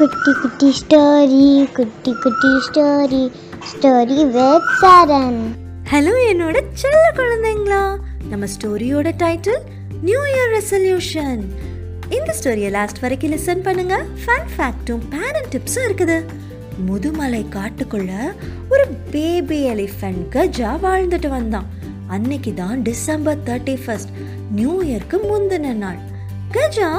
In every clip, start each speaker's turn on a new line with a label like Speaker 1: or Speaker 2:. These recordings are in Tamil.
Speaker 1: குட்டி குட்டி ஸ்டோரி குட்டி குட்டி story story with Charan
Speaker 2: hello என்னோட செல்ல குழந்தைங்களா? நம்ம ஸ்டோரியோட டைட்டில் நியூ இயர் ரெசல்யூஷன் இந்த ஸ்டோரியை லாஸ்ட் வரைக்கும் லிசன் பண்ணுங்க. ஃபன் ஃபேக்ட்டும் பேரண்ட் டிப்ஸும் இருக்குது. முதுமலை காட்டுக்குள்ள ஒரு பேபி எலிஃபென்ட் கஜா வாழ்ந்துட்டு வந்தான். அன்னைக்கு தான் டிசம்பர் தேர்ட்டி ஃபர்ஸ்ட் நியூ இயர்க்கு முந்தின நாள். கஜா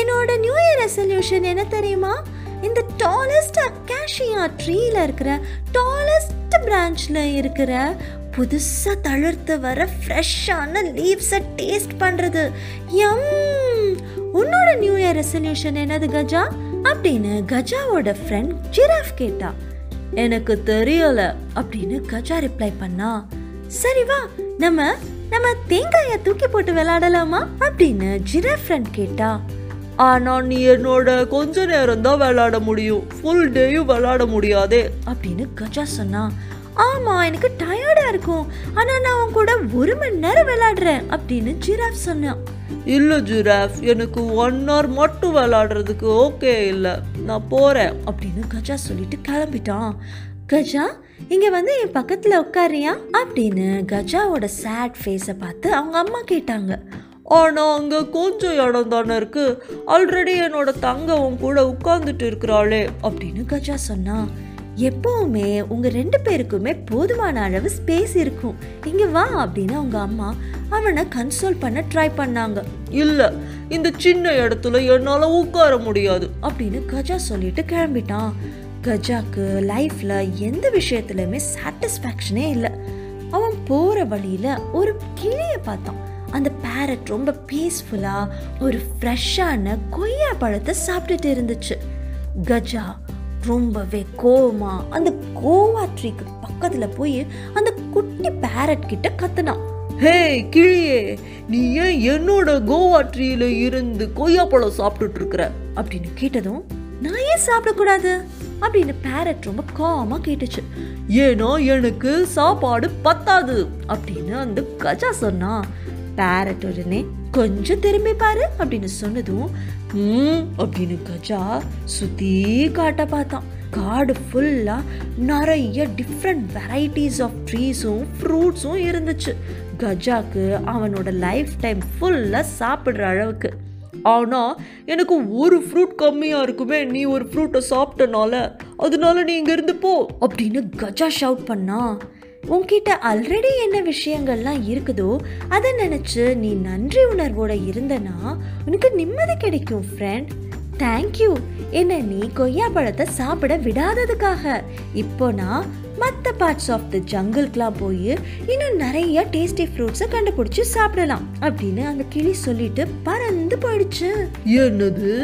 Speaker 2: என்னோட நியூ இயர் ரெசல்யூஷன் என்ன தெரியுமா? இந்த டாலஸ்ட் அக்காஷியா ட்ரீல இருக்கிற டாலஸ்ட் பிரான்ச்ல இருக்கிற புதுசா தளர்த்து வர ஃப்ரெஷ்ஷான லீவ்ஸை டேஸ்ட் பண்றது. யம் உன்னோட நியூ இயர் ரெசல்யூஷன் என்னது கஜா? அப்படின்னு கஜாவோட ஃப்ரெண்ட் ஜிராஃப் கேட்டா. எனக்கு தெரியல அப்படின்னு கஜா ரிப்ளை பண்ணா. சரி வா நம்ம நம்ம தேங்காயை தூக்கி போட்டு விளையாடலாமா? அப்படின்னு ஜிராஃப் ஃப்ரெண்ட் கேட்டா.
Speaker 3: ஆனா நீ என்னோட கொஞ்ச நேரம் தான் விளையாட முடியும். ஃபுல் டேயும் விளையாட முடியாதே.
Speaker 2: அப்படின்னு கஜா சொன்னா ஆமா எனக்கு டயர்டா இருக்கும். ஆனா நான் உன் கூட ஒரு மணி நேரம் விளையாடுறேன் அப்படின்னு ஜிராஃப் சொன்னான்
Speaker 3: இல்ல ஜிராஃப் எனக்கு ஒன் ஹவர் மட்டும் விளையாடுறதுக்கு ஓகே இல்ல. நான் போறேன்.
Speaker 2: அப்படின்னு கஜா சொல்லிட்டு கிளம்பிட்டான். கஜா இங்க வந்து என் பக்கத்துல உட்காரியா அப்படின்னு கஜாவோட சேட் ஃபேஸை பார்த்து அவங்க அம்மா கேட்டாங்க.
Speaker 3: ஆனால் அங்கே கொஞ்சம் இடம் தானே இருக்கு. ஆல்ரெடி என்னோட தங்கவும் கூட உட்கார்ந்துட்டு இருக்கிறாளே
Speaker 2: அப்படின்னு கஜா சொன்னா. எப்பவுமே உங்கள் ரெண்டு பேருக்குமே போதுமான அளவு ஸ்பேஸ் இருக்கும். இங்கே வா அப்படின்னு அவங்க அம்மா அவனை கன்சோல் பண்ண ட்ரை பண்ணாங்க.
Speaker 3: இல்லை இந்த சின்ன இடத்துல என்னால் உட்கார முடியாது
Speaker 2: அப்படின்னு கஜா சொல்லிட்டு கிளம்பிட்டான். கஜாக்கு லைஃப்பில் எந்த விஷயத்துலையுமே சாட்டிஸ்ஃபேக்ஷனே இல்லை. அவன் போகிற வழியில் ஒரு கிளியை பார்த்தான். பேரட் ரொம்ப பீஸ்ஃபுல்லா ஒரு ஃப்ரெஷ்ஷான கொய்யா பழத்தை சாப்பிட்டுட்டு இருந்துச்சு. கஜா ரொம்பவே கோவமா அந்த கோவா ட்ரீக்கு பக்கத்துல போய் அந்த குட்டி பேரட் கிட்ட கத்துனான்
Speaker 3: ஹே கிளியே நீ ஏன் என்னோட கோவா ட்ரீல இருந்து கொய்யாப்பழம் சாப்பிட்டுட்டு இருக்கிற?
Speaker 2: அப்படின்னு கேட்டதும் நான் ஏன் சாப்பிடக்கூடாது? அப்படின்னு பேரட் ரொம்ப கோவமா கேட்டுச்சு.
Speaker 3: ஏன்னா எனக்கு சாப்பாடு பத்தாது
Speaker 2: அப்படின்னு அந்த கஜா சொன்னான் பேரட் உடனே கொஞ்சம் திரும்பி பாரு அப்படின்னு சொன்னதும் ம் அப்படின்னு கஜா சுத்தி காட்ட பார்த்தான். காடு ஃபுல்லா நிறைய டிஃப்ரெண்ட் வெரைட்டிஸ் ஆஃப் ட்ரீஸும் ஃப்ரூட்ஸும் இருந்துச்சு. கஜாக்கு அவனோட லைஃப் டைம் ஃபுல்லா சாப்பிடுற அளவுக்கு.
Speaker 3: ஆனால் எனக்கு ஒரு ஃப்ரூட் கம்மியாக இருக்குமே நீ ஒரு ஃப்ரூட்டை சாப்பிட்டனால. அதனால நீ இங்கே இருந்து போ
Speaker 2: அப்படின்னு கஜா ஷவுட் பண்ணா. உன்கிட்ட ஆல்ரெடி என்ன விஷயங்கள்லாம் இருக்குதோ அதை நினச்சி நீ நன்றி உணர்வோட இருந்தனா உனக்கு நிம்மதி கிடைக்கும் ஃப்ரெண்ட் தேங்க்யூ என்ன நீ கொய்யா பழத்தை சாப்பிட விடாததுக்காக. இப்போ நான் மற்ற பார்ட்ஸ் ஆஃப் த ஜங்கிள்க்கெலாம் போய் இன்னும் நிறைய டேஸ்டி ஃப்ரூட்ஸை கண்டுபிடிச்சி சாப்பிடலாம் அப்படின்னு அந்த கிளி சொல்லிட்டு பறந்து போயிடுச்சு.
Speaker 3: என்னது?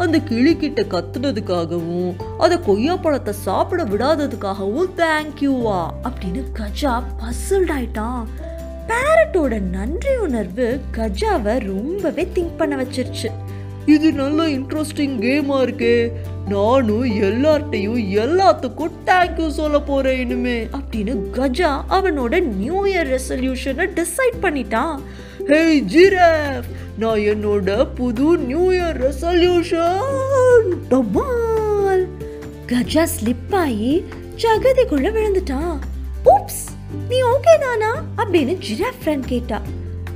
Speaker 3: அந்த கிளிக்கிட்ட கத்துனதுக்காகவும் அதை கொய்யா பழத்தை சாப்பிட விடாததுக்காகவும் தேங்க்யூவா
Speaker 2: அப்படின்னு கஜா பசில்ட் ஆயிட்டான் பேரட்டோட நன்றி உணர்வு கஜாவை ரொம்பவே திங்க் பண்ண வச்சிருச்சு.
Speaker 3: இது நல்ல இன்ட்ரெஸ்டிங் கேமா இருக்கே. நானும் எல்லார்ட்டையும் எல்லாத்துக்கும் தேங்க்யூ சொல்ல போறேன் இனிமே
Speaker 2: அப்படின்னு கஜா அவனோட நியூ இயர் ரெசல்யூஷனை டிசைட் பண்ணிட்டான்
Speaker 3: ஹே ஜிராஃப் நான் என்னோட புது நியூ இயர் ரெசல்யூஷன்
Speaker 2: டொமால். கஜா ஸ்லிப் ஆகி ஜகதிக்குள்ள விழுந்துட்டான். ஊப்ஸ் நீ ஓகே நானா? அப்படின்னு ஜிராஃப் ஃப்ரெண்ட் கேட்டா.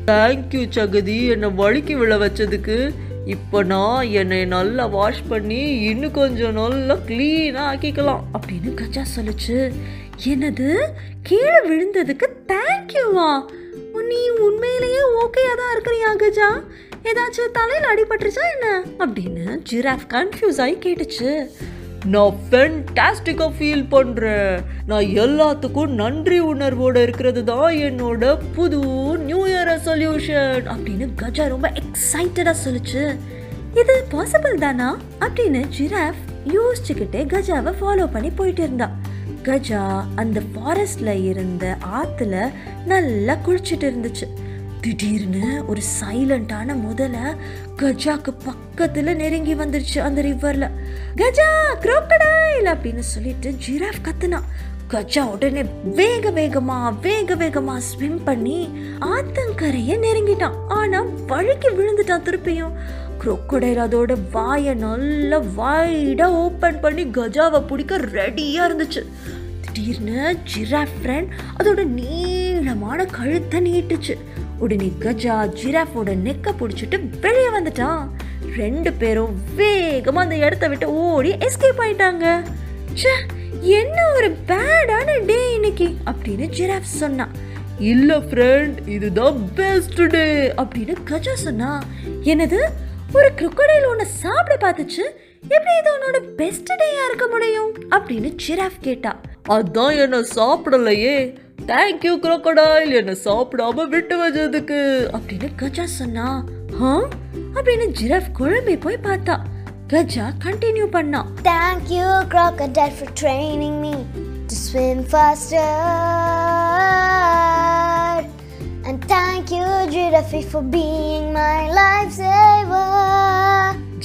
Speaker 3: தேங்க்யூ சகதி என்னை வழுக்கி விழ வச்சதுக்கு இப்போ நான் என்னை நல்லா வாஷ் பண்ணி இன்னும் கொஞ்சம் நல்லா க்ளீனாக ஆக்கிக்கலாம்
Speaker 2: அப்படின்னு கஜா சொல்லுச்சு. என்னது? கீழே விழுந்ததுக்கு தேங்க்யூவா நீ உண்மையிலேயே ஓகேயா தான் இருக்கிறியா கஜா ஏதாச்சும் தலையில் அடிபட்டுருச்சா என்ன? அப்படின்னு ஜிராஃப் கன்ஃபியூஸ் ஆகி கேட்டுச்சு.
Speaker 3: நான் ஃபென்டாஸ்டிக்காக ஃபீல் பண்ணுறேன் நான் எல்லாத்துக்கும் நன்றி உணர்வோடு இருக்கிறது தான் என்னோட புது நியூ இயர் ரெசல்யூஷன்
Speaker 2: அப்படின்னு கஜா ரொம்ப எக்ஸைட்டடாக சொல்லுச்சு. இது பாசிபிள் தானா? அப்படின்னு ஜிராஃப் யோசிச்சுக்கிட்டே கஜாவை ஃபாலோ பண்ணி போயிட்டு இருந்தா. கஜா அந்த ஃபாரஸ்ட்ல இருந்த ஆத்துல நல்லா குளிச்சுட்டு இருந்துச்சு. திடீர்னு ஒரு சைலண்டான முதல கஜாக்கு பக்கத்துல நெருங்கி வந்துருச்சு அந்த ரிவர்ல கஜா குரோக்கடைல் அப்படின்னு சொல்லிட்டு ஜிராஃப் கத்துனா. கஜா உடனே வேக வேகமா வேக வேகமா ஸ்விம் பண்ணி ஆத்தங்கரையை நெருங்கிட்டான். ஆனா வழுக்கி விழுந்துட்டான் திருப்பியும். Crocodile அதோட வாயை நல்லா வைடாக ஓப்பன் பண்ணி கஜாவை பிடிக்க ரெடியாக இருந்துச்சு. திடீர்னு ஜிராஃப் ஃப்ரெண்ட் அதோட நீளமான கழுத்தை நீட்டுச்சு. உடனே கஜா ஜிராஃபோட நெக்கை பிடிச்சிட்டு வெளியே வந்துட்டான். ரெண்டு பேரும் வேகமாக அந்த இடத்த விட்டு ஓடி எஸ்கேப் ஆயிட்டாங்க. ச்சே என்ன ஒரு பேடான டே இன்னைக்கு? அப்படின்னு ஜிராஃப் சொன்னான்.
Speaker 3: இல்லை ஃப்ரெண்ட் இதுதான் பெஸ்ட் டே
Speaker 2: அப்படின்னு கஜா சொன்னா என்னது? ஒரு crocodile ஒன்று சாப்பிட பார்த்துச்சு. எப்படி இது உன்னோட பெஸ்ட் டேயா இருக்க முடியும்? அப்படின்னு ஜிராஃப் கேட்டா
Speaker 3: அதான் என்ன சாப்பிடலையே. Thank you crocodile. என்னை சாப்பிடாம விட்டு வச்சதுக்கு.
Speaker 2: அப்படின்னு கஜா சொன்னா ஹா அப்படின்னு ஜிராஃப் குழம்பி போய் பார்த்தா கஜா கண்டினியூ பண்ணா
Speaker 1: thank you you, for for me to swim faster giraffe, for being my lifesaver.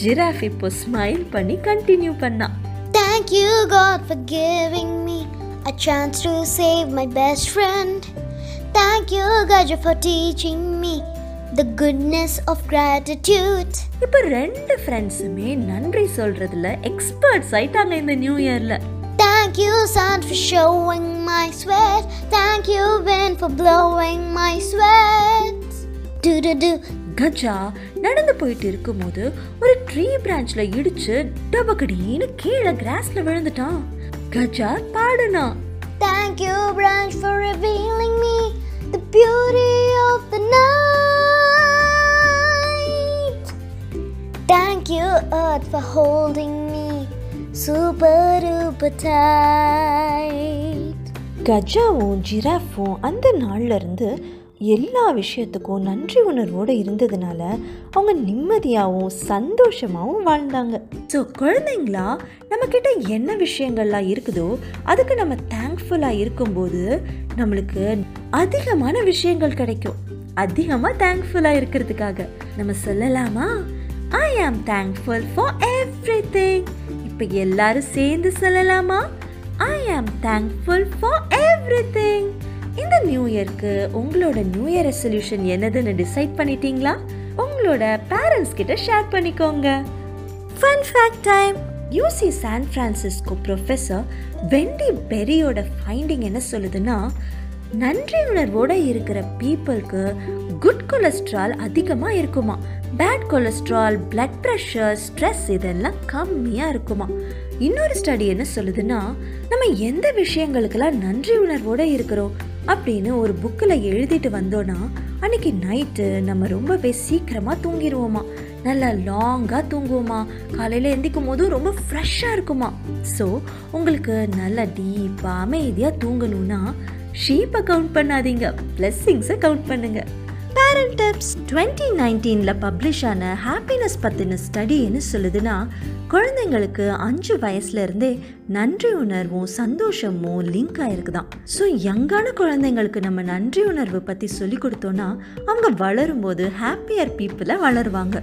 Speaker 2: Giraffe இப்போ ஸ்மைல் பண்ணி கண்டினியூ பண்ணா
Speaker 1: Thank you, God, for giving me a chance to save my best friend. Thank you, Gaja, for teaching me the goodness of gratitude.
Speaker 2: இப்போ ரெண்டு ஃப்ரெண்ட்ஸுமே நன்றி சொல்றதுல எக்ஸ்பர்ட்ஸ் ஆயிட்டாங்க இந்த நியூ இயர்ல
Speaker 1: Thank you, sun, for showing my sweat. Thank you, wind, for blowing my sweat.
Speaker 2: Gaja நடந்து போயிட்டு இருக்கும்போது ஒரு ட்ரீ பிரான்ச்ல இடிச்சு டபக்கடின்னு கீழே கிராஸ்ல விழுந்துட்டான் Gaja பாடுனா
Speaker 1: Thank you, branch, for revealing me the beauty of the night. Thank you, earth, for holding me super duper tight.
Speaker 2: கஜாவும் ஜிராஃபும் அந்த நாள்ல இருந்து எல்லா விஷயத்துக்கும் நன்றி உணர்வோடு இருந்ததுனால அவங்க நிம்மதியாகவும் சந்தோஷமாகவும் வாழ்ந்தாங்க. ஸோ குழந்தைங்களா நம்மக்கிட்ட என்ன விஷயங்கள்லாம் இருக்குதோ அதுக்கு நம்ம தேங்க்ஃபுல்லாக இருக்கும்போது நம்மளுக்கு அதிகமான விஷயங்கள் கிடைக்கும். அதிகமாக தேங்க்ஃபுல்லாக இருக்கிறதுக்காக. நம்ம சொல்லலாமா? I am thankful for every thing இப்போ எல்லாரும் சேர்ந்து சொல்லலாமா? I am thankful for everything இந்த நியூ இயர்க்கு உங்களோட நியூ இயர் ரெசல்யூஷன் என்னதுன்னு டிசைட் பண்ணிட்டீங்களா? உங்களோட பேரண்ட்ஸ் கிட்ட ஷேர் பண்ணிக்கோங்க. Fun fact time UC San Francisco professor Wendy பெரியோட finding என்ன சொல்லுதுன்னா நன்றி உணர்வோட இருக்கிற பீப்புளுக்கு குட் கொலஸ்ட்ரால் அதிகமாக இருக்குமா? Bad cholesterol blood pressure stress இதெல்லாம் கம்மியாக இருக்குமா? இன்னொரு ஸ்டடி என்ன சொல்லுதுன்னா நம்ம எந்த விஷயங்களுக்கெல்லாம் நன்றி உணர்வோட இருக்கிறோம்? அப்படின்னு ஒரு புக்கில் எழுதிட்டு வந்தோன்னா அன்னைக்கு நைட்டு நம்ம ரொம்பவே சீக்கிரமாக தூங்கிடுவோமா. நல்லா லாங்காக தூங்குவோமா. காலையில் எந்திக்கும் போதும் ரொம்ப ஃப்ரெஷ்ஷாக இருக்குமா. ஸோ உங்களுக்கு நல்லா டீப்பாக அமைதியாக தூங்கணும்னா ஷீப்பை கவுண்ட் பண்ணாதீங்க. பிளெஸ்ஸிங்ஸை கவுண்ட் பண்ணுங்கள் பேரண்ட் டிப்ஸ் டுவெண்ட்டி நைன்டீனில் பப்ளிஷ் ஆன ஹாப்பினஸ் பற்றின ஸ்டடி என்ன சொல்லுதுன்னா குழந்தைங்களுக்கு அஞ்சு வயசுலேருந்தே நன்றி உணர்வும் சந்தோஷமும் லிங்க் ஆகிருக்குதான் ஸோ யங்கான குழந்தைங்களுக்கு நம்ம நன்றி உணர்வு பற்றி சொல்லி கொடுத்தோன்னா அவங்க வளரும்போது ஹாப்பியர் பீப்புளாக வளருவாங்க.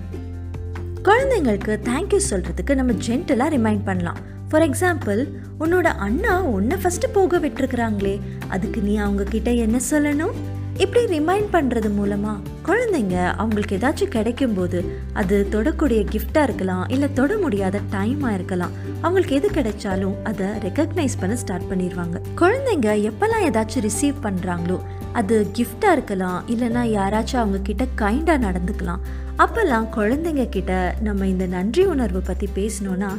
Speaker 2: குழந்தைங்களுக்கு தேங்க்யூ சொல்கிறதுக்கு நம்ம ஜென்டலாக ரிமைண்ட் பண்ணலாம். ஃபார் எக்ஸாம்பிள் உன்னோட அண்ணா உன்னை ஃபஸ்ட்டு போக விட்டுருக்குறாங்களே அதுக்கு நீ அவங்க கிட்ட என்ன சொல்லணும்? இப்படி ரிமைண்ட் பண்ணுறது மூலமாக குழந்தைங்க அவங்களுக்கு ஏதாச்சும் கிடைக்கும் போது அது தொடக்கூடிய கிஃப்டாக இருக்கலாம் இல்லை தொட முடியாத டைமாக இருக்கலாம். அவங்களுக்கு எது கிடைச்சாலும் அதை ரெக்கக்னைஸ் பண்ண ஸ்டார்ட் பண்ணிடுவாங்க. குழந்தைங்க எப்போல்லாம் ஏதாச்சும் ரிசீவ் பண்ணுறாங்களோ அது கிஃப்டாக இருக்கலாம் இல்லைன்னா யாராச்சும் அவங்க கிட்ட கைண்டாக நடந்துக்கலாம். அப்போல்லாம் குழந்தைங்க கிட்ட நம்ம இந்த நன்றி உணர்வை பற்றி பேசினோன்னா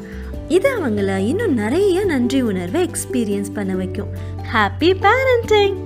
Speaker 2: இது அவங்கள இன்னும் நிறைய நன்றி உணர்வை எக்ஸ்பீரியன்ஸ் பண்ண வைக்கும். Happy parenting